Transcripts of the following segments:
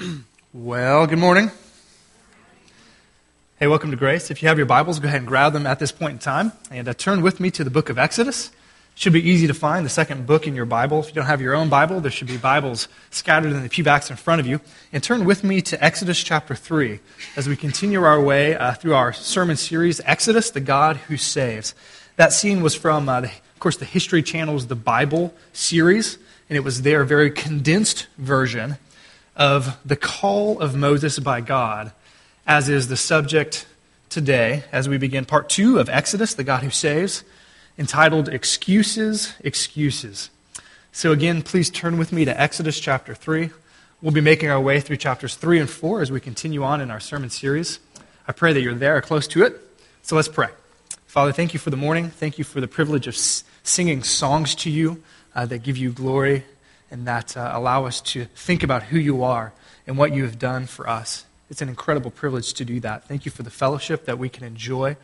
Well, good morning. Hey, welcome to Grace. If you have your Bibles, go ahead and grab them at this point in time and uh, turn with me to the book of Exodus. Should be easy to find, the second book in your Bible. If you don't have your own Bible, there should be Bibles scattered in the pew pewbacks in front of you. And turn with me to Exodus chapter 3 as we continue our way uh, through our sermon series, Exodus, the God Who Saves. That scene was from, uh, the, of course, the History Channel's The Bible series, and it was their very condensed version of the call of Moses by God, as is the subject today as we begin part two of Exodus, the God who saves, entitled Excuses, Excuses. So, again, please turn with me to Exodus chapter 3. We'll be making our way through chapters 3 and 4 as we continue on in our sermon series. I pray that you're there or close to it. So let's pray. Father, thank you for the morning. Thank you for the privilege of singing songs to you uh, that give you glory and that uh, allow us to think about who you are and what you have done for us. It's an incredible privilege to do that. Thank you for the fellowship that we can enjoy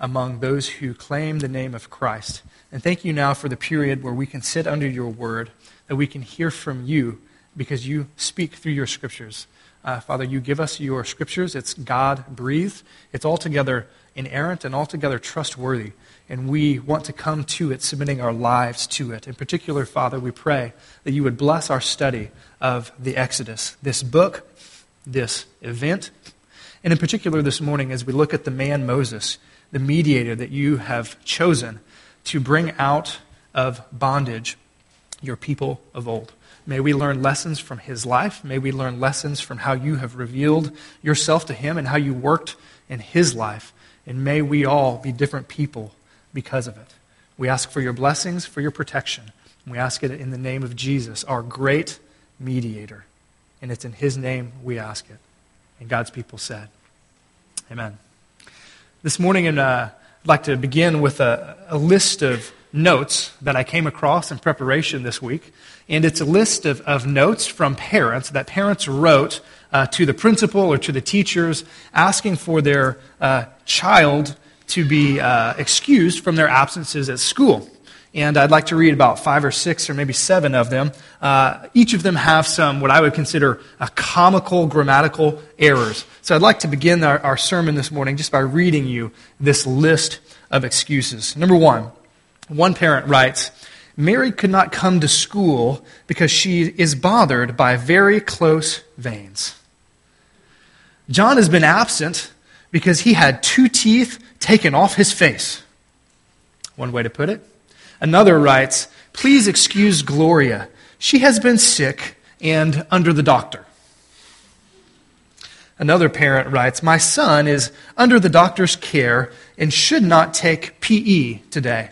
among those who claim the name of Christ. And thank you now for the period where we can sit under your word, that we can hear from you because you speak through your scriptures. Uh, Father, you give us your scriptures. It's God breathed, it's altogether inerrant and altogether trustworthy and we want to come to it, submitting our lives to it. In particular, Father, we pray that you would bless our study of the Exodus, this book, this event, and in particular this morning as we look at the man Moses, the mediator that you have chosen to bring out of bondage your people of old. May we learn lessons from his life. May we learn lessons from how you have revealed yourself to him and how you worked in his life. And may we all be different people because of it. We ask for your blessings, for your protection. We ask it in the name of Jesus, our great mediator. And it's in his name we ask it. And God's people said, Amen. This morning, and, uh, I'd like to begin with a, a list of notes that I came across in preparation this week. And it's a list of, of notes from parents that parents wrote uh, to the principal or to the teachers asking for their uh, child to be uh, excused from their absences at school. And I'd like to read about five or six or maybe seven of them. Uh, each of them have some, what I would consider, a comical grammatical errors. So I'd like to begin our, our sermon this morning just by reading you this list of excuses. Number one, one parent writes, Mary could not come to school because she is bothered by very close veins. John has been absent because he had two teeth taken off his face. One way to put it. Another writes, Please excuse Gloria. She has been sick and under the doctor. Another parent writes, My son is under the doctor's care and should not take PE today.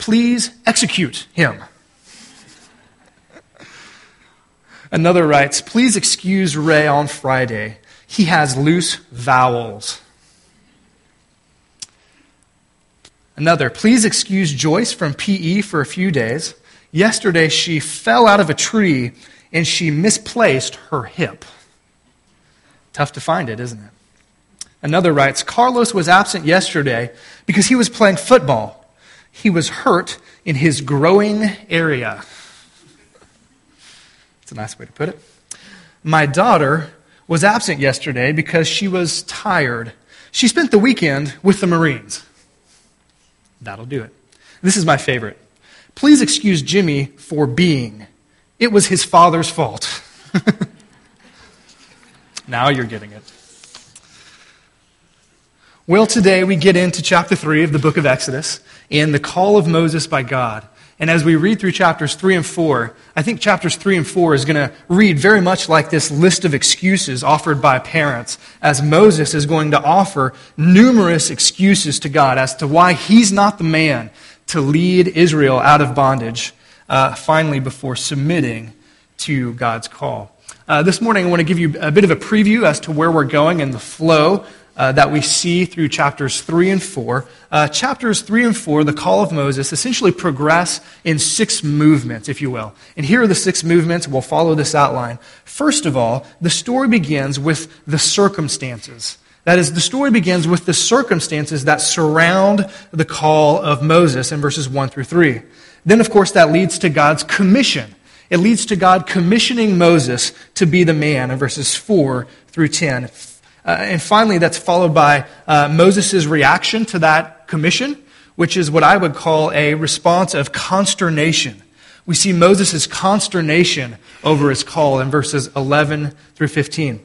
Please execute him. Another writes, Please excuse Ray on Friday. He has loose vowels. Another, please excuse Joyce from PE for a few days. Yesterday she fell out of a tree and she misplaced her hip. Tough to find it, isn't it? Another writes Carlos was absent yesterday because he was playing football. He was hurt in his growing area. That's a nice way to put it. My daughter was absent yesterday because she was tired. She spent the weekend with the Marines. That'll do it. This is my favorite. Please excuse Jimmy for being. It was his father's fault. now you're getting it. Well, today we get into chapter 3 of the book of Exodus and the call of Moses by God. And as we read through chapters 3 and 4, I think chapters 3 and 4 is going to read very much like this list of excuses offered by parents, as Moses is going to offer numerous excuses to God as to why he's not the man to lead Israel out of bondage, uh, finally, before submitting to God's call. Uh, this morning, I want to give you a bit of a preview as to where we're going and the flow uh, that we see through chapters 3 and 4. Uh, chapters 3 and 4, the call of Moses, essentially progress in six movements, if you will. And here are the six movements. We'll follow this outline. First of all, the story begins with the circumstances. That is, the story begins with the circumstances that surround the call of Moses in verses 1 through 3. Then, of course, that leads to God's commission It leads to God commissioning Moses to be the man in verses 4 through 10. Uh, and finally, that's followed by uh, Moses' reaction to that commission, which is what I would call a response of consternation. We see Moses' consternation over his call in verses 11 through 15.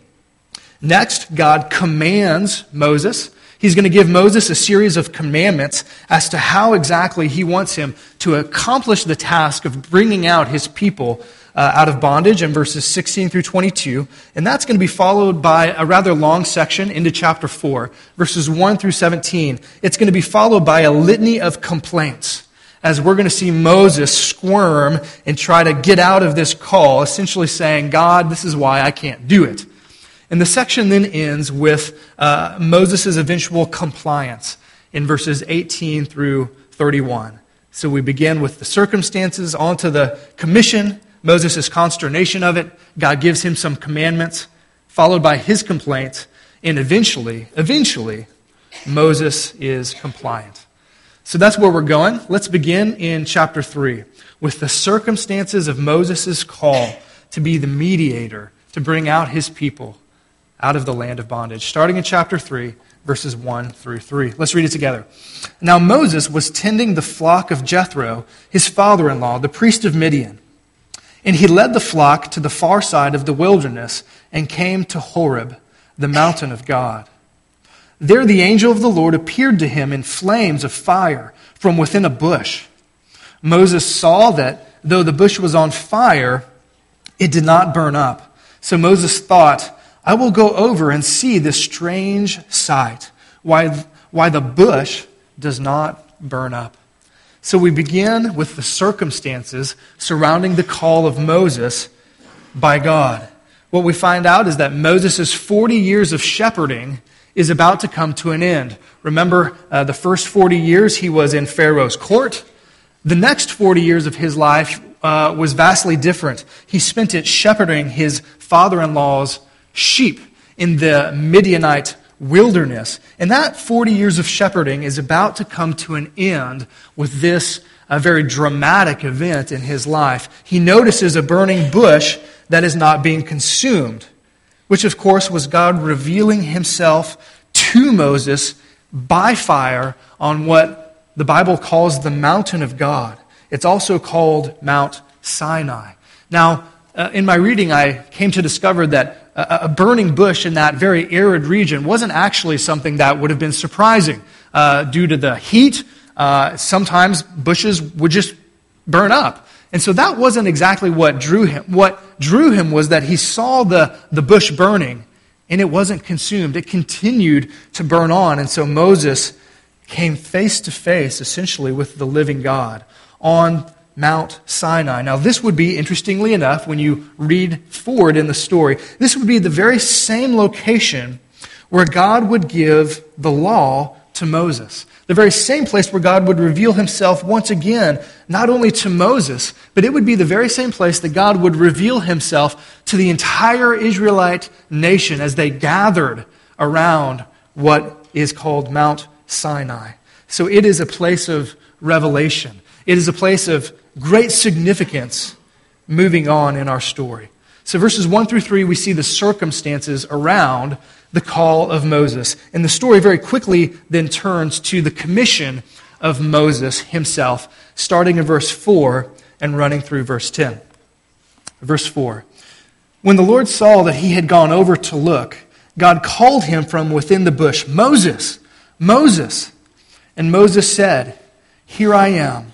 Next, God commands Moses. He's going to give Moses a series of commandments as to how exactly he wants him to accomplish the task of bringing out his people uh, out of bondage in verses 16 through 22. And that's going to be followed by a rather long section into chapter 4, verses 1 through 17. It's going to be followed by a litany of complaints as we're going to see Moses squirm and try to get out of this call, essentially saying, God, this is why I can't do it. And the section then ends with uh, Moses' eventual compliance in verses 18 through 31. So we begin with the circumstances, onto the commission, Moses' consternation of it. God gives him some commandments, followed by his complaints, and eventually, eventually, Moses is compliant. So that's where we're going. Let's begin in chapter 3 with the circumstances of Moses' call to be the mediator, to bring out his people out of the land of bondage. Starting in chapter 3, verses 1 through 3. Let's read it together. Now Moses was tending the flock of Jethro, his father in law, the priest of Midian. And he led the flock to the far side of the wilderness and came to Horeb, the mountain of God. There the angel of the Lord appeared to him in flames of fire from within a bush. Moses saw that though the bush was on fire, it did not burn up. So Moses thought, I will go over and see this strange sight, why, why the bush does not burn up. So we begin with the circumstances surrounding the call of Moses by God. What we find out is that Moses' 40 years of shepherding is about to come to an end. Remember, uh, the first 40 years he was in Pharaoh's court. The next 40 years of his life uh, was vastly different. He spent it shepherding his father in law's sheep in the Midianite wilderness. And that 40 years of shepherding is about to come to an end with this a very dramatic event in his life. He notices a burning bush that is not being consumed, which of course was God revealing himself to Moses by fire on what the Bible calls the mountain of God. It's also called Mount Sinai. Now, uh, in my reading, I came to discover that a, burning bush in that very arid region wasn't actually something that would have been surprising uh, due to the heat. Uh, sometimes bushes would just burn up. And so that wasn't exactly what drew him. What drew him was that he saw the, the bush burning and it wasn't consumed. It continued to burn on. And so Moses came face to face, essentially, with the living God on Mount Sinai. Now, this would be, interestingly enough, when you read forward in the story, this would be the very same location where God would give the law to Moses. The very same place where God would reveal himself once again, not only to Moses, but it would be the very same place that God would reveal himself to the entire Israelite nation as they gathered around what is called Mount Sinai. So it is a place of revelation. It is a place of great significance moving on in our story. So, verses 1 through 3, we see the circumstances around the call of Moses. And the story very quickly then turns to the commission of Moses himself, starting in verse 4 and running through verse 10. Verse 4 When the Lord saw that he had gone over to look, God called him from within the bush, Moses, Moses. And Moses said, Here I am.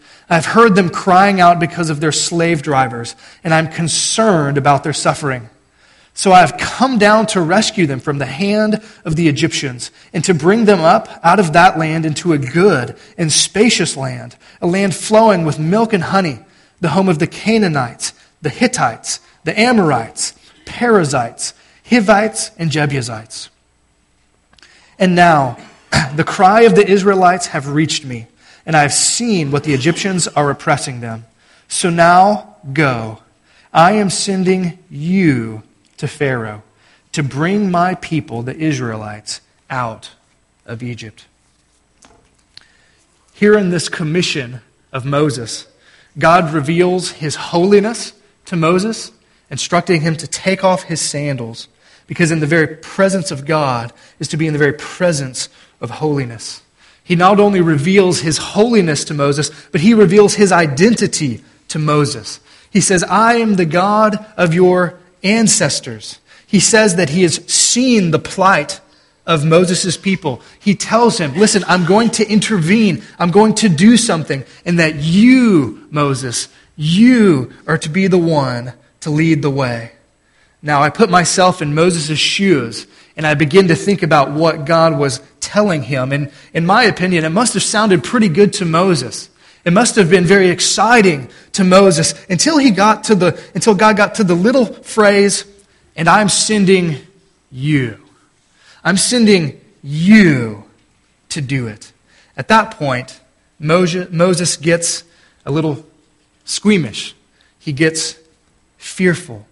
I've heard them crying out because of their slave drivers, and I'm concerned about their suffering. So I have come down to rescue them from the hand of the Egyptians and to bring them up out of that land into a good and spacious land, a land flowing with milk and honey, the home of the Canaanites, the Hittites, the Amorites, Perizzites, Hivites, and Jebusites. And now, the cry of the Israelites have reached me, and I have seen what the Egyptians are oppressing them. So now go. I am sending you to Pharaoh to bring my people, the Israelites, out of Egypt. Here in this commission of Moses, God reveals his holiness to Moses, instructing him to take off his sandals, because in the very presence of God is to be in the very presence of holiness. He not only reveals his holiness to Moses, but he reveals his identity to Moses. He says, I am the God of your ancestors. He says that he has seen the plight of Moses' people. He tells him, Listen, I'm going to intervene. I'm going to do something. And that you, Moses, you are to be the one to lead the way. Now, I put myself in Moses' shoes and I begin to think about what God was telling him. And in my opinion, it must have sounded pretty good to Moses. It must have been very exciting to Moses until he got to the, until God got to the little phrase, and I'm sending you. I'm sending you to do it. At that point, Moses gets a little squeamish. He gets fearful.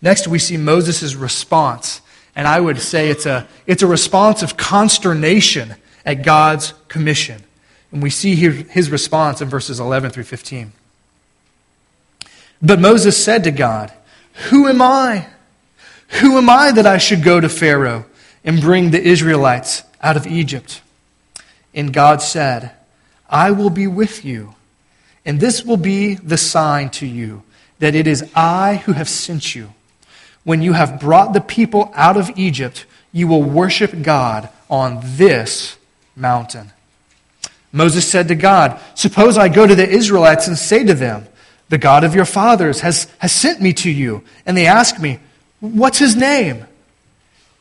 Next, we see Moses' response. And I would say it's a, it's a response of consternation at God's commission. And we see here his response in verses 11 through 15. But Moses said to God, Who am I? Who am I that I should go to Pharaoh and bring the Israelites out of Egypt? And God said, I will be with you, and this will be the sign to you that it is I who have sent you. When you have brought the people out of Egypt, you will worship God on this mountain. Moses said to God, Suppose I go to the Israelites and say to them, The God of your fathers has, has sent me to you. And they ask me, What's his name?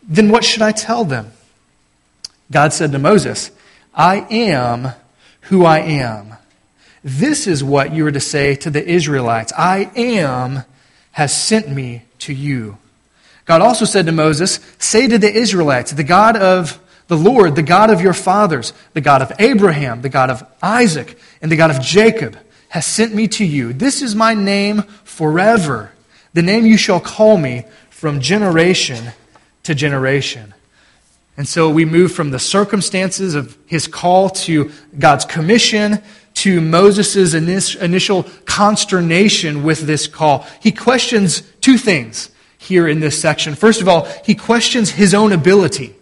Then what should I tell them? God said to Moses, I am who I am. This is what you are to say to the Israelites I am has sent me to you. God also said to Moses, Say to the Israelites, the God of the Lord, the God of your fathers, the God of Abraham, the God of Isaac, and the God of Jacob, has sent me to you. This is my name forever, the name you shall call me from generation to generation. And so we move from the circumstances of his call to God's commission to Moses' initial consternation with this call. He questions two things here in this section. First of all, he questions his own ability.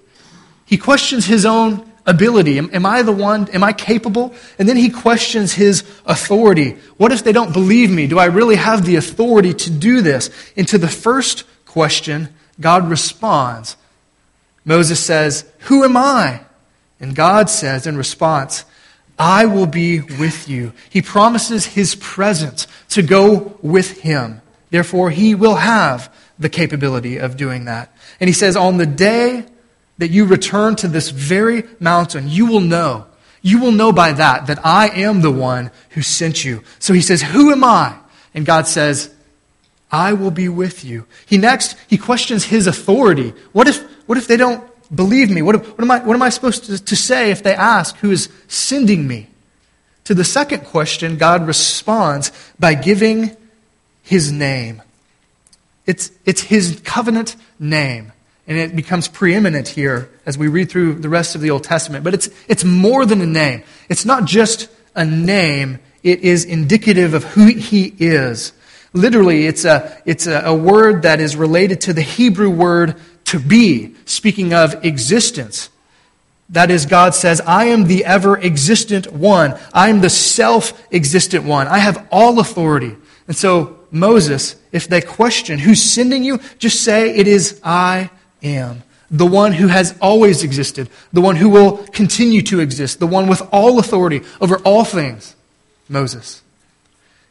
He questions his own ability. Am, am, I the one? Am I capable? And then he questions his authority. What if they don't believe me? Do I really have the authority to do this? And to the first question, God responds. Moses says, Who am I? And God says in response, I will be with you. He promises his presence to go with him. Therefore, he will have the capability of doing that. And he says, On the day that you return to this very mountain, you will know. You will know by that that I am the one who sent you. So he says, Who am I? And God says, I will be with you. He next, he questions his authority. What if, what if they don't believe me? What, what, am, I, what am I supposed to, to say if they ask who is sending me? To the second question, God responds by giving his name. It's, it's his covenant name. And it becomes preeminent here as we read through the rest of the Old Testament. But it's, it's more than a name. It's not just a name, it is indicative of who he is. Literally, it's a, it's a, a word that is related to the Hebrew word to be, speaking of existence. That is, God says, I am the ever existent one. I am the self existent one. I have all authority. And so, Moses, if they question who's sending you, just say, It is I am. The one who has always existed, the one who will continue to exist, the one with all authority over all things, Moses.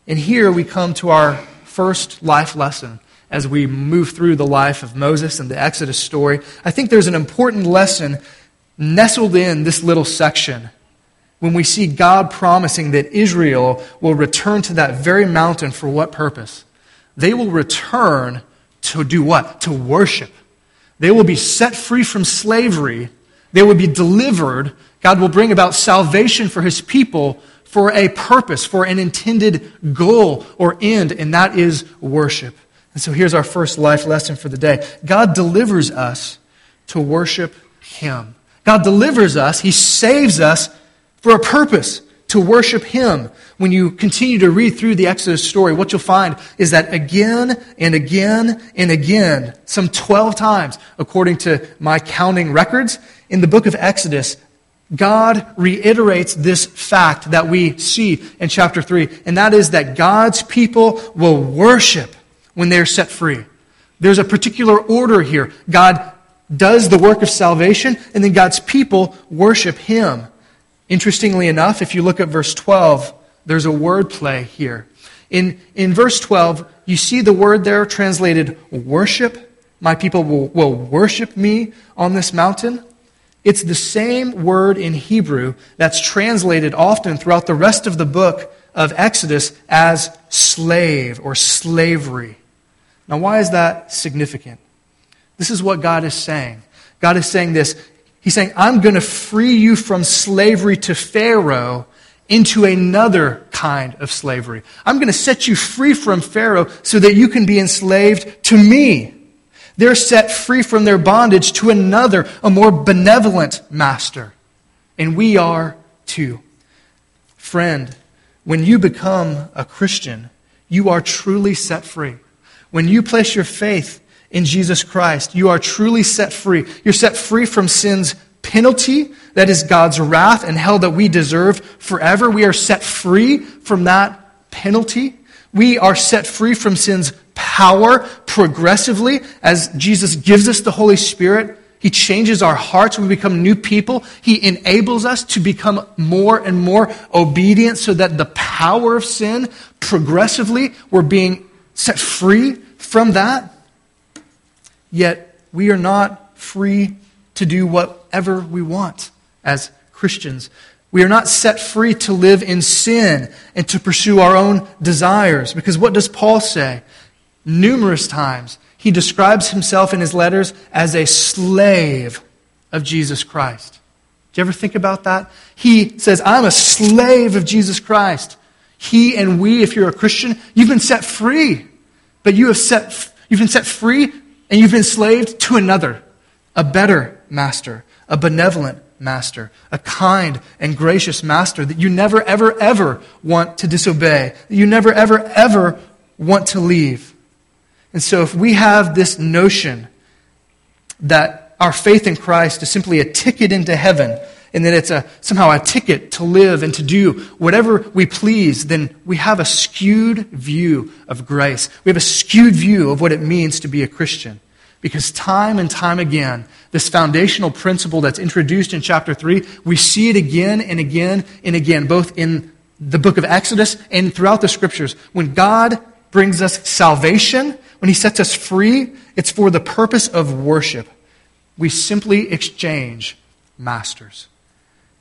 And here we come to our first life lesson as we move through the life of Moses and the Exodus story, I think there's an important lesson nestled in this little section when we see God promising that Israel will return to that very mountain for what purpose? they will return to do what? To worship. They will be set free from slavery. They will be delivered. God will bring about salvation for his people for a purpose, for an intended goal or end, and that is worship. And so here's our first life lesson for the day God delivers us to worship him. God delivers us, he saves us for a purpose to worship Him. When you continue to read through the Exodus story, what you'll find is that again and again and again, some 12 times, according to my counting records, in the book of Exodus, God reiterates this fact that we see in chapter 3, and that is that God's people will worship when they are set free. There's a particular order here. God does the work of salvation, and then God's people worship Him. Interestingly enough, if you look at verse 12, there's a word play here. In, in verse 12, you see the word there translated worship. My people will, will worship me on this mountain. It's the same word in Hebrew that's translated often throughout the rest of the book of Exodus as slave or slavery. Now, why is that significant? This is what God is saying. God is saying this He's saying, I'm going to free you from slavery to Pharaoh into another kind of slavery. I'm going to set you free from Pharaoh so that you can be enslaved to me. They're set free from their bondage to another, a more benevolent master. And we are too. Friend, when you become a Christian, you are truly set free. When you place your faith in Jesus Christ, you are truly set free. You're set free from sin's penalty, that is God's wrath and hell that we deserve forever. We are set free from that penalty. We are set free from sin's power progressively as Jesus gives us the Holy Spirit. He changes our hearts. We become new people. He enables us to become more and more obedient so that the power of sin progressively, we're being set free from that. Yet we are not free to do whatever we want as Christians. We are not set free to live in sin and to pursue our own desires. Because what does Paul say? Numerous times, he describes himself in his letters as a slave of Jesus Christ. Do you ever think about that? He says, I'm a slave of Jesus Christ. He and we, if you're a Christian, you've been set free. But you have set, you've been set free and you've been enslaved to another, a better master, a benevolent master, a kind and gracious master that you never, ever, ever want to disobey, that you never, ever, ever want to leave. And so, if we have this notion that our faith in Christ is simply a ticket into heaven, and that it's a, somehow a ticket to live and to do whatever we please, then we have a skewed view of grace. We have a skewed view of what it means to be a Christian. Because time and time again, this foundational principle that's introduced in chapter 3, we see it again and again and again, both in the book of Exodus and throughout the scriptures. When God brings us salvation, when He sets us free, it's for the purpose of worship. We simply exchange masters.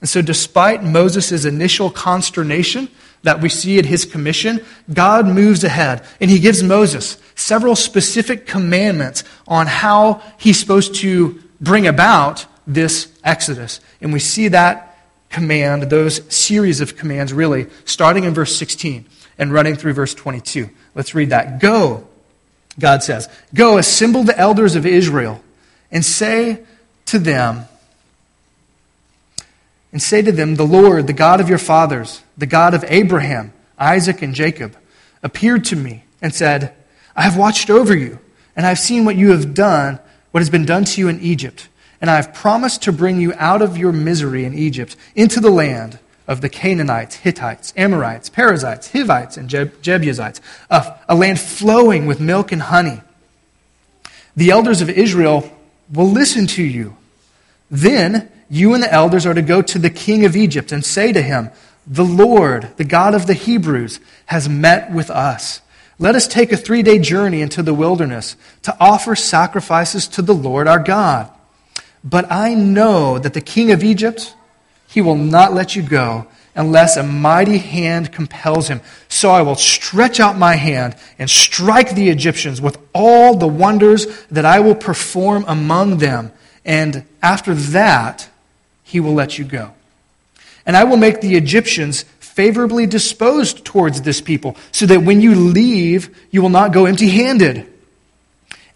And so, despite Moses' initial consternation that we see at his commission, God moves ahead and he gives Moses several specific commandments on how he's supposed to bring about this exodus. And we see that command, those series of commands, really, starting in verse 16 and running through verse 22. Let's read that. Go, God says, go assemble the elders of Israel and say to them, and say to them, The Lord, the God of your fathers, the God of Abraham, Isaac, and Jacob, appeared to me and said, I have watched over you, and I have seen what you have done, what has been done to you in Egypt. And I have promised to bring you out of your misery in Egypt into the land of the Canaanites, Hittites, Amorites, Perizzites, Hivites, and Jebusites, a, a land flowing with milk and honey. The elders of Israel will listen to you. Then you and the elders are to go to the king of Egypt and say to him, The Lord, the God of the Hebrews, has met with us. Let us take a three day journey into the wilderness to offer sacrifices to the Lord our God. But I know that the king of Egypt, he will not let you go unless a mighty hand compels him. So I will stretch out my hand and strike the Egyptians with all the wonders that I will perform among them. And after that, he will let you go. And I will make the Egyptians favorably disposed towards this people, so that when you leave, you will not go empty handed.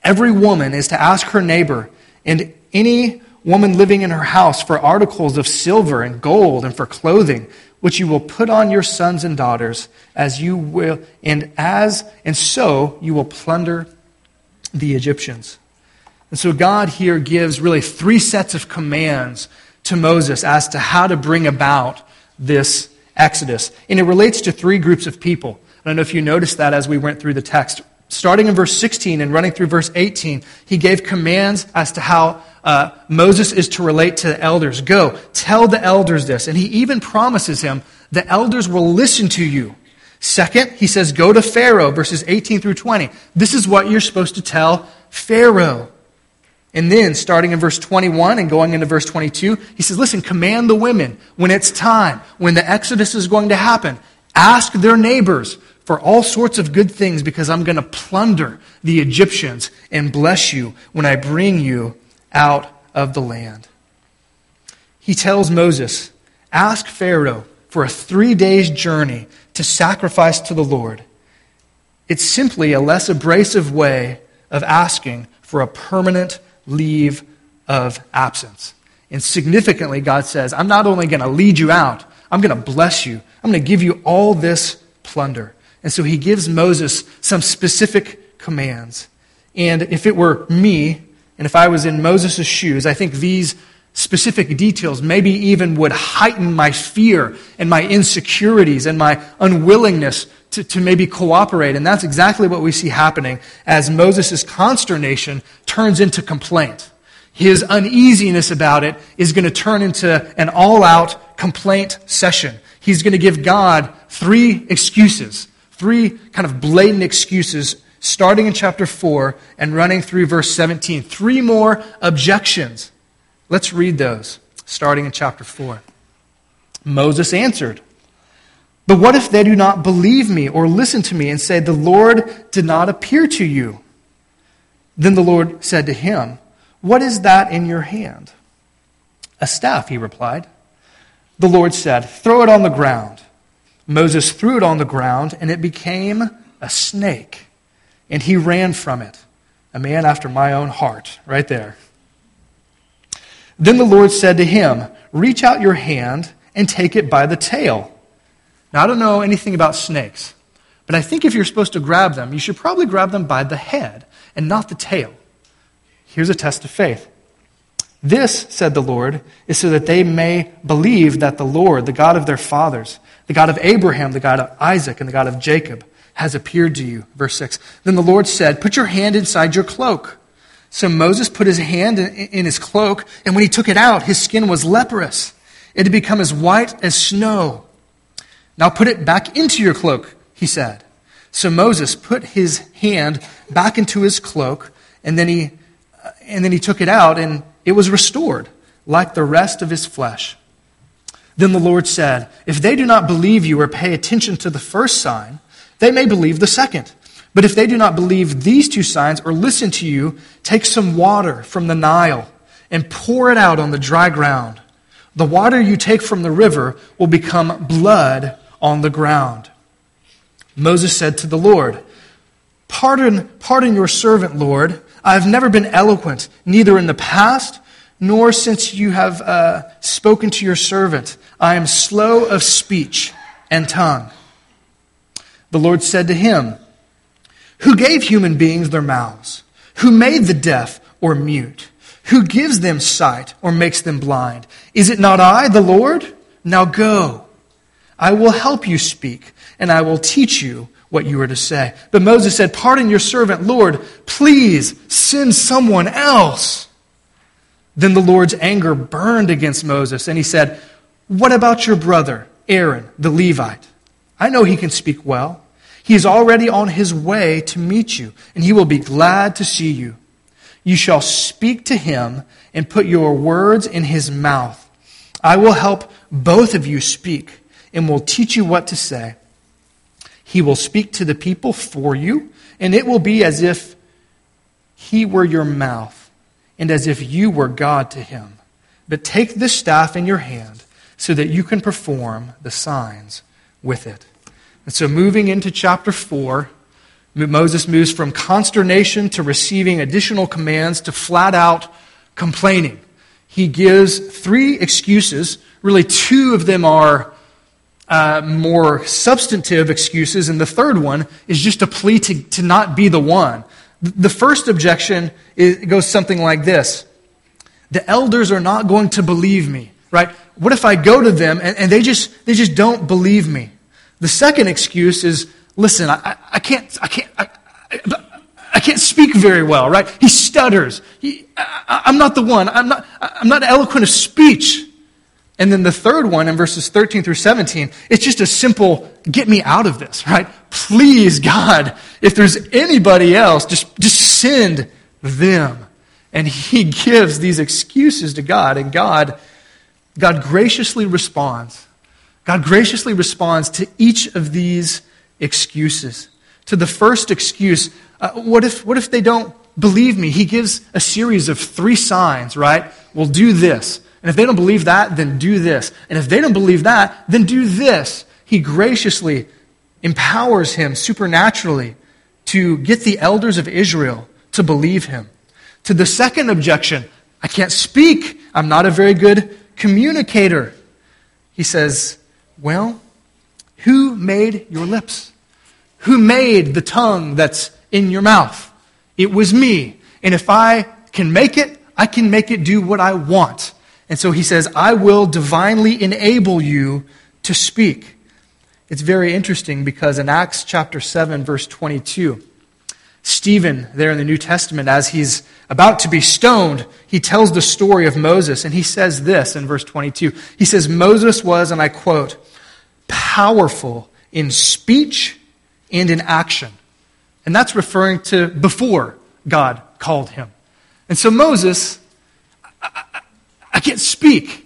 Every woman is to ask her neighbor, and any woman living in her house for articles of silver and gold and for clothing which you will put on your sons and daughters as you will and as and so you will plunder the Egyptians. And so God here gives really three sets of commands to Moses as to how to bring about this exodus. And it relates to three groups of people. I don't know if you noticed that as we went through the text. Starting in verse 16 and running through verse 18, he gave commands as to how uh, Moses is to relate to the elders. Go, tell the elders this. And he even promises him, the elders will listen to you. Second, he says, go to Pharaoh, verses 18 through 20. This is what you're supposed to tell Pharaoh. And then, starting in verse 21 and going into verse 22, he says, Listen, command the women when it's time, when the Exodus is going to happen. Ask their neighbors for all sorts of good things because I'm going to plunder the Egyptians and bless you when I bring you out of the land. He tells Moses, Ask Pharaoh for a three days journey to sacrifice to the Lord. It's simply a less abrasive way of asking for a permanent leave of absence. And significantly, God says, I'm not only going to lead you out, I'm going to bless you. I'm going to give you all this plunder. And so he gives Moses some specific commands. And if it were me, and if I was in Moses' shoes, I think these specific details maybe even would heighten my fear and my insecurities and my unwillingness to, to maybe cooperate. And that's exactly what we see happening as Moses' consternation turns into complaint. His uneasiness about it is going to turn into an all out complaint session. He's going to give God three excuses, three kind of blatant excuses starting in chapter 4 and running through verse 17. Three more objections. Let's read those, starting in chapter 4. Moses answered, But what if they do not believe me or listen to me and say, The Lord did not appear to you? Then the Lord said to him, What is that in your hand? A staff, he replied. The Lord said, Throw it on the ground. Moses threw it on the ground, and it became a snake and he ran from it. A man after my own heart, right there. Then the Lord said to him, Reach out your hand and take it by the tail. Now, I don't know anything about snakes, but I think if you're supposed to grab them, you should probably grab them by the head and not the tail. Here's a test of faith. This, said the Lord, is so that they may believe that the Lord, the God of their fathers, the God of Abraham, the God of Isaac, and the God of Jacob, has appeared to you. Verse 6. Then the Lord said, Put your hand inside your cloak. So Moses put his hand in his cloak, and when he took it out, his skin was leprous. It had become as white as snow. Now put it back into your cloak, he said. So Moses put his hand back into his cloak, and then he, uh, and then he took it out, and it was restored, like the rest of his flesh. Then the Lord said, If they do not believe you or pay attention to the first sign, they may believe the second. But if they do not believe these two signs or listen to you, take some water from the Nile and pour it out on the dry ground. The water you take from the river will become blood on the ground. Moses said to the Lord, Pardon, pardon your servant, Lord. I have never been eloquent, neither in the past nor since you have uh, spoken to your servant. I am slow of speech and tongue. The Lord said to him, Who gave human beings their mouths? Who made the deaf or mute? Who gives them sight or makes them blind? Is it not I, the Lord? Now go. I will help you speak, and I will teach you what you are to say. But Moses said, Pardon your servant, Lord. Please send someone else. Then the Lord's anger burned against Moses, and he said, What about your brother, Aaron, the Levite? I know he can speak well. He is already on his way to meet you, and he will be glad to see you. You shall speak to him and put your words in his mouth. I will help both of you speak. and will teach you what to say. He will speak to the people for you, and it will be as if he were your mouth, and as if you were God to him. But take this staff in your hand so that you can perform the signs with it. And so, moving into chapter 4, Moses moves from consternation to receiving additional commands to flat out complaining. He gives three excuses. Really, two of them are uh, more substantive excuses, and the third one is just a plea to, to not be the one. The first objection is, goes something like this The elders are not going to believe me, right? What if I go to them and, and they, just, they just don't believe me? The second excuse is listen, I, I can't, I can't, I, I, can't speak very well, right? He stutters. He, I, I'm not the one. I'm not, I'm not eloquent of speech. And then the third one in verses 13 through 17, it's just a simple, get me out of this, right? Please, God, if there's anybody else, just, just send them. And he gives these excuses to God, and God, God graciously responds. God graciously responds to each of these excuses. To the first excuse, uh, what, if, what if they don't believe me? He gives a series of three signs, right? Well, do this. And if they don't believe that, then do this. And if they don't believe that, then do this. He graciously empowers him supernaturally to get the elders of Israel to believe him. To the second objection, I can't speak. I'm not a very good communicator. He says, Well, who made your lips? Who made the tongue that's in your mouth? It was me. And if I can make it, I can make it do what I want. And so he says, I will divinely enable you to speak. It's very interesting because in Acts chapter 7, verse 22, Stephen, there in the New Testament, as he's about to be stoned, he tells the story of Moses, and he says this in verse 22. He says, Moses was, and I quote, powerful in speech and in action. And that's referring to before God called him. And so Moses, I, I, I can't speak.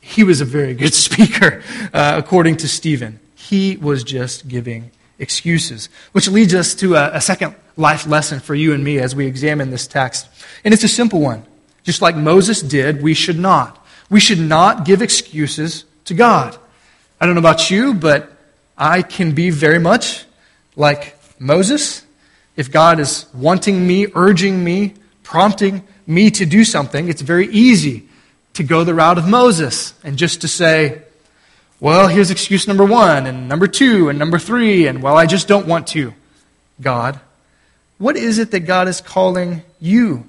He was a very good speaker, uh, according to Stephen. He was just giving excuses, which leads us to a, a second life lesson for you and me as we examine this text. And it's a simple one. Just like Moses did, we should not. We should not give excuses to God. I don't know about you, but I can be very much like Moses. If God is wanting me, urging me, prompting me to do something, it's very easy to go the route of Moses and just to say, well, here's excuse number one, and number two, and number three, and well, I just don't want to. God, what is it that God is calling you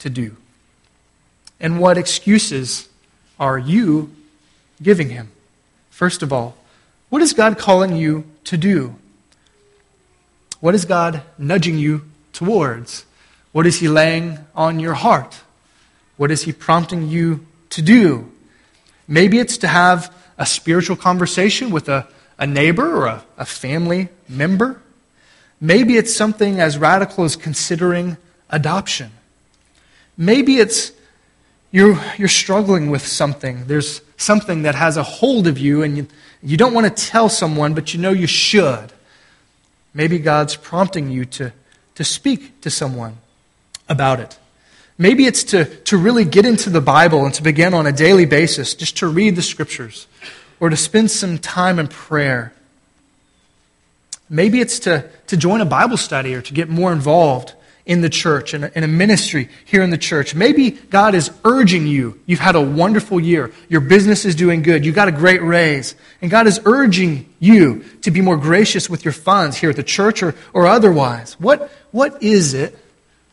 to do? And what excuses are you giving him? First of all, what is God calling you to do? What is God nudging you towards? What is He laying on your heart? What is He prompting you to do? Maybe it's to have a spiritual conversation with a, a neighbor or a, a family member. Maybe it's something as radical as considering adoption. Maybe it's you're, you're struggling with something. There's something that has a hold of you, and you, you don't want to tell someone, but you know you should. Maybe God's prompting you to, to speak to someone about it. Maybe it's to, to really get into the Bible and to begin on a daily basis, just to read the scriptures, or to spend some time in prayer. Maybe it's to, to join a Bible study or to get more involved in the church, in a, in a ministry here in the church. Maybe God is urging you. You've had a wonderful year. Your business is doing good. You got a great raise. And God is urging you to be more gracious with your funds here at the church or, or otherwise. What, what is it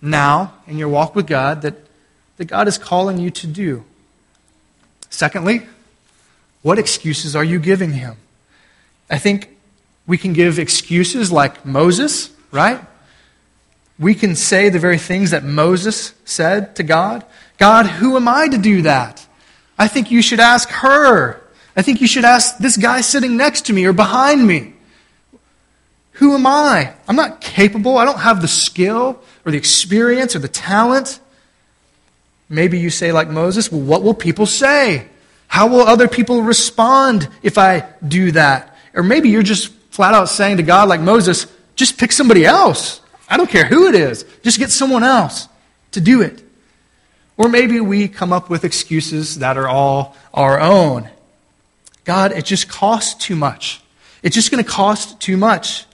now in your walk with God that, that God is calling you to do? Secondly, what excuses are you giving Him? I think we can give excuses like Moses, right? We can say the very things that Moses said to God. God, who am I to do that? I think you should ask her. I think you should ask this guy sitting next to me or behind me. Who am I? I'm not capable. I don't have the skill or the experience or the talent. Maybe you say, like Moses, well, what will people say? How will other people respond if I do that? Or maybe you're just flat out saying to God, like Moses, just pick somebody else. I don't care who it is. Just get someone else to do it. Or maybe we come up with excuses that are all our own. God, it just costs too much. It's just going to cost too much.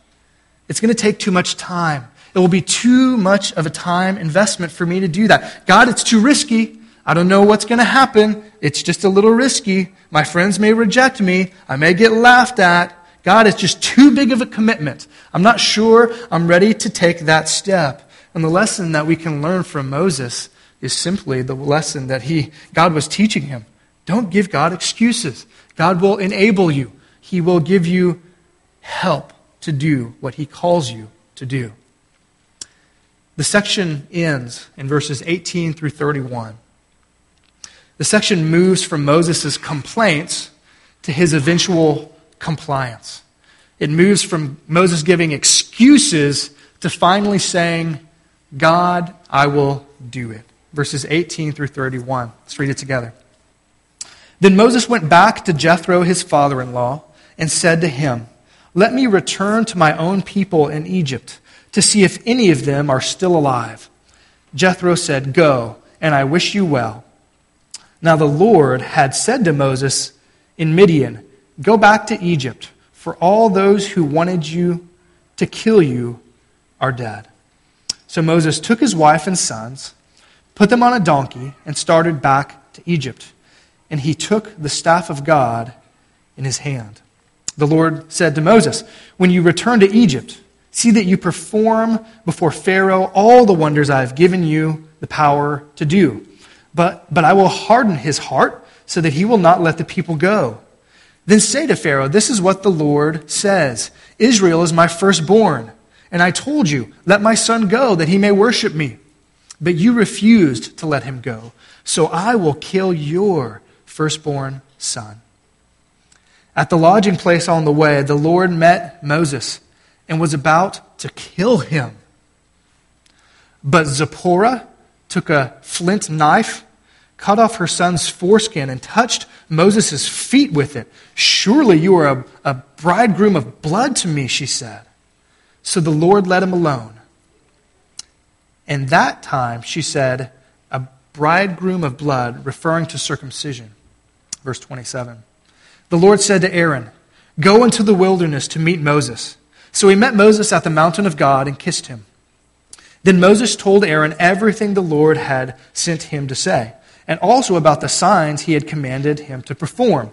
It's going to take too much time. It will be too much of a time investment for me to do that. God, it's too risky. I don't know what's going to happen. It's just a little risky. My friends may reject me. I may get laughed at. God, it's just too big of a commitment. I'm not sure I'm ready to take that step. And the lesson that we can learn from Moses is simply the lesson that he, God was teaching him. Don't give God excuses. God will enable you. He will give you help to do what he calls you to do. The section ends in verses 18 through 31. The section moves from Moses' complaints to his eventual compliance. It moves from Moses giving excuses to finally saying, God, I will do it. Verses 18 through 31. Let's read it together. Then Moses went back to Jethro, his father in law, and said to him, Let me return to my own people in Egypt to see if any of them are still alive. Jethro said, Go, and I wish you well. Now the Lord had said to Moses in Midian, Go back to Egypt, for all those who wanted you to kill you are dead. So Moses took his wife and sons, put them on a donkey, and started back to Egypt. And he took the staff of God in his hand. The Lord said to Moses, When you return to Egypt, see that you perform before Pharaoh all the wonders I have given you the power to do. But, but I will harden his heart so that he will not let the people go. Then say to Pharaoh, This is what the Lord says Israel is my firstborn. And I told you, Let my son go, that he may worship me. But you refused to let him go. So I will kill your firstborn son. At the lodging place on the way, the Lord met Moses and was about to kill him. But Zipporah, took a flint knife, cut off her son's foreskin, and touched Moses' feet with it. Surely you are a, a bridegroom of blood to me, she said. So the Lord let him alone. And that time she said, a bridegroom of blood, referring to circumcision. Verse 27. The Lord said to Aaron, Go into the wilderness to meet Moses. So he met Moses at the mountain of God and kissed him. Then Moses told Aaron everything the Lord had sent him to say, and also about the signs he had commanded him to perform.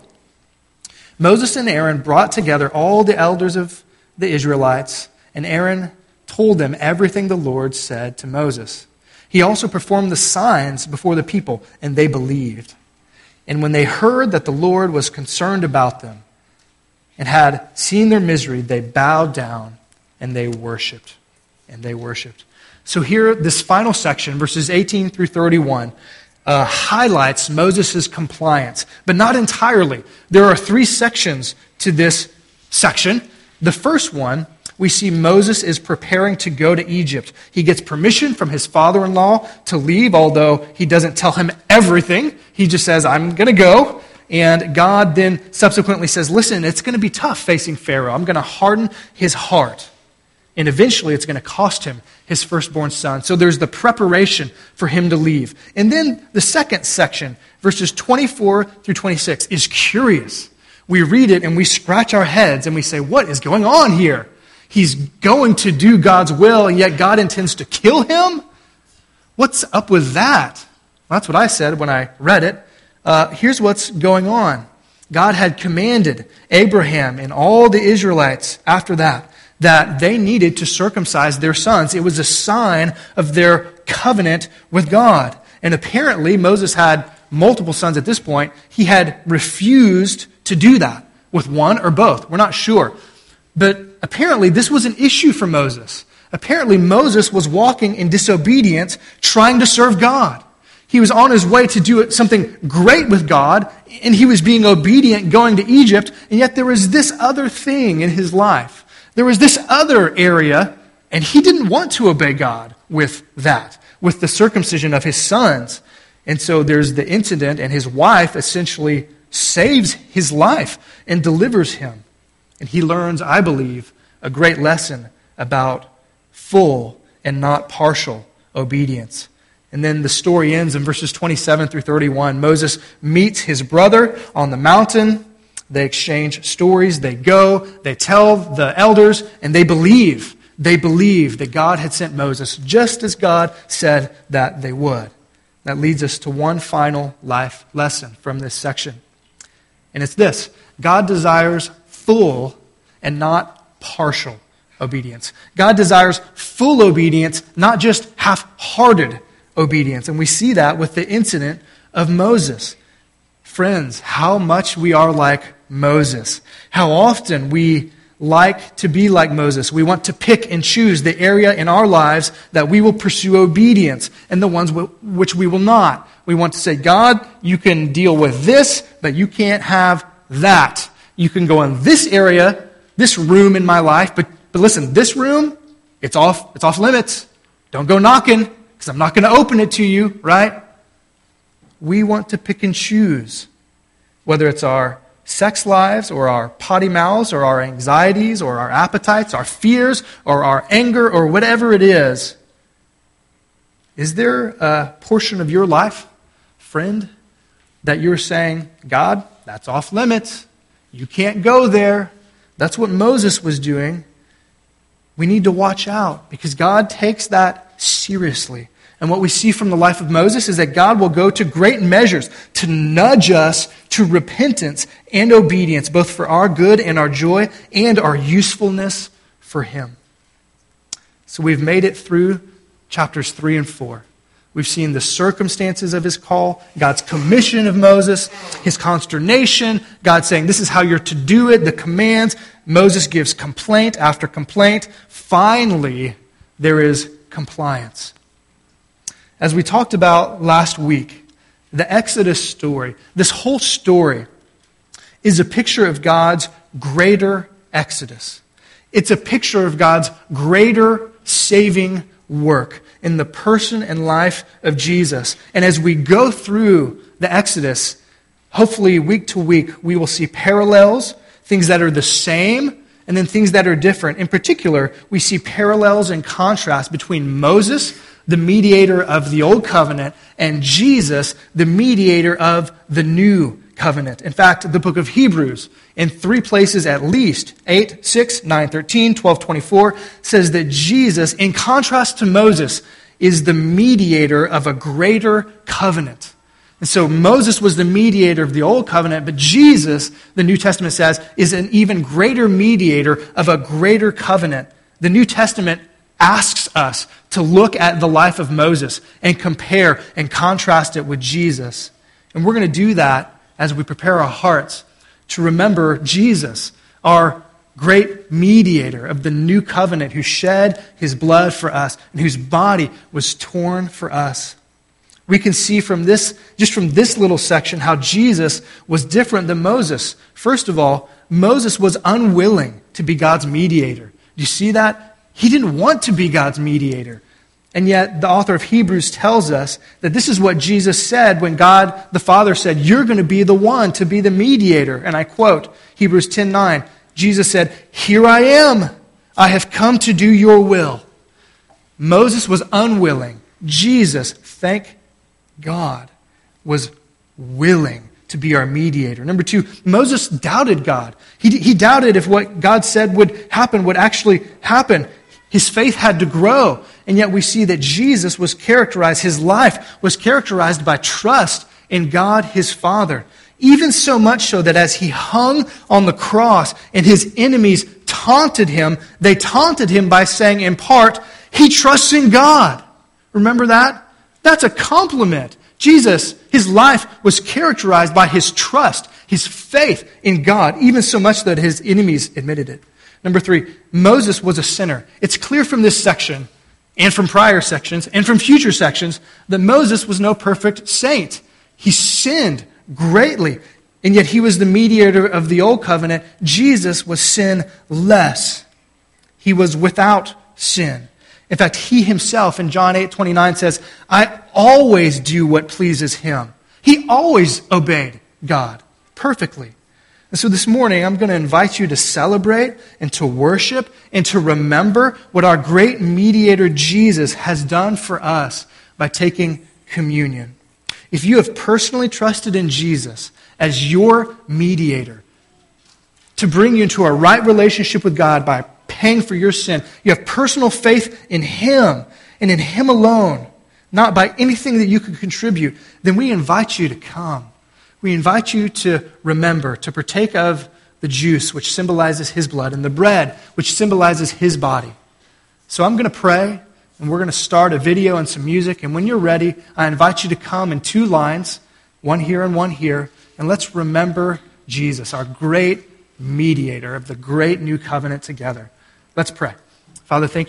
Moses and Aaron brought together all the elders of the Israelites, and Aaron told them everything the Lord said to Moses. He also performed the signs before the people, and they believed. And when they heard that the Lord was concerned about them and had seen their misery, they bowed down and they worshiped. And they worshiped. So, here, this final section, verses 18 through 31, uh, highlights Moses' compliance, but not entirely. There are three sections to this section. The first one, we see Moses is preparing to go to Egypt. He gets permission from his father in law to leave, although he doesn't tell him everything. He just says, I'm going to go. And God then subsequently says, Listen, it's going to be tough facing Pharaoh. I'm going to harden his heart. And eventually, it's going to cost him his firstborn son. So there's the preparation for him to leave. And then the second section, verses 24 through 26, is curious. We read it and we scratch our heads and we say, What is going on here? He's going to do God's will, and yet God intends to kill him? What's up with that? Well, that's what I said when I read it. Uh, here's what's going on God had commanded Abraham and all the Israelites after that that they needed to circumcise their sons. It was a sign of their covenant with God. And apparently, Moses had multiple sons at this point. He had refused to do that with one or both. We're not sure. But apparently, this was an issue for Moses. Apparently, Moses was walking in disobedience, trying to serve God. He was on his way to do something great with God, and he was being obedient going to Egypt, and yet there was this other thing in his life there was this other area, and he didn't want to obey God with that, with the circumcision of his sons. And so there's the incident, and his wife essentially saves his life and delivers him. And he learns, I believe, a great lesson about full and not partial obedience. And then the story ends in verses 27 through 31. Moses meets his brother on the mountain. They exchange stories. They go, they tell the elders, and they believe. They believe that God had sent Moses just as God said that they would. That leads us to one final life lesson from this section. And it's this God desires full and not partial obedience. God desires full obedience, not just half hearted obedience. And we see that with the incident of Moses. Friends, how much we are like Moses. How often we like to be like Moses. We want to pick and choose the area in our lives that we will pursue obedience and the ones which we will not. We want to say, God, you can deal with this, but you can't have that. You can go in this area, this room in my life, but, but listen, this room, it's off, it's off limits. Don't go knocking because I'm not going to open it to you, right? We want to pick and choose whether it's our sex lives or our potty mouths or our anxieties or our appetites, our fears or our anger or whatever it is. Is there a portion of your life, friend, that you're saying, God, that's off limits. You can't go there. That's what Moses was doing. We need to watch out because God takes that seriously. And what we see from the life of Moses is that God will go to great measures to nudge us to repentance and obedience, both for our good and our joy and our usefulness for Him. So we've made it through chapters 3 and 4. We've seen the circumstances of his call, God's commission of Moses, his consternation, God saying, This is how you're to do it, the commands. Moses gives complaint after complaint. Finally, there is compliance. As we talked about last week, the Exodus story, this whole story, is a picture of God's greater Exodus. It's a picture of God's greater saving work in the person and life of Jesus. And as we go through the Exodus, hopefully week to week, we will see parallels, things that are the same, and then things that are different. In particular, we see parallels and contrasts between Moses the mediator of the old covenant, and Jesus, the mediator of the new covenant. In fact, the book of Hebrews, in three places at least, 8, 6, 9, 13, 12, 24, says that Jesus, in contrast to Moses, is the mediator of a greater covenant. And so Moses was the mediator of the old covenant, but Jesus, the New Testament says, is an even greater mediator of a greater covenant. The New Testament asks us to look at the life of Moses and compare and contrast it with Jesus. And we're going to do that as we prepare our hearts to remember Jesus, our great mediator of the new covenant who shed his blood for us and whose body was torn for us. We can see from this, just from this little section, how Jesus was different than Moses. First of all, Moses was unwilling to be God's mediator. Do you see that? He didn't want to be God's mediator. And yet, the author of Hebrews tells us that this is what Jesus said when God the Father said, You're going to be the one to be the mediator. And I quote Hebrews 10 9. Jesus said, Here I am. I have come to do your will. Moses was unwilling. Jesus, thank God, was willing to be our mediator. Number two, Moses doubted God. He, he doubted if what God said would happen would actually happen. His faith had to grow. And yet we see that Jesus was characterized, his life was characterized by trust in God his Father. Even so much so that as he hung on the cross and his enemies taunted him, they taunted him by saying, in part, he trusts in God. Remember that? That's a compliment. Jesus, his life was characterized by his trust, his faith in God, even so much that his enemies admitted it. Number three, Moses was a sinner. It's clear from this section and from prior sections and from future sections that Moses was no perfect saint. He sinned greatly, and yet he was the mediator of the old covenant. Jesus was sinless. He was without sin. In fact, he himself in John 8 29 says, I always do what pleases him. He always obeyed God. perfectly. And so this morning, I'm going to invite you to celebrate and to worship and to remember what our great mediator Jesus has done for us by taking communion. If you have personally trusted in Jesus as your mediator to bring you into a right relationship with God by paying for your sin, you have personal faith in Him and in Him alone, not by anything that you could contribute, then we invite you to come we invite you to remember, to partake of the juice, which symbolizes his blood, and the bread, which symbolizes his body. So I'm going to pray, and we're going to start a video and some music. And when you're ready, I invite you to come in two lines, one here and one here, and let's remember Jesus, our great mediator of the great new covenant together. Let's pray. Father, thank you.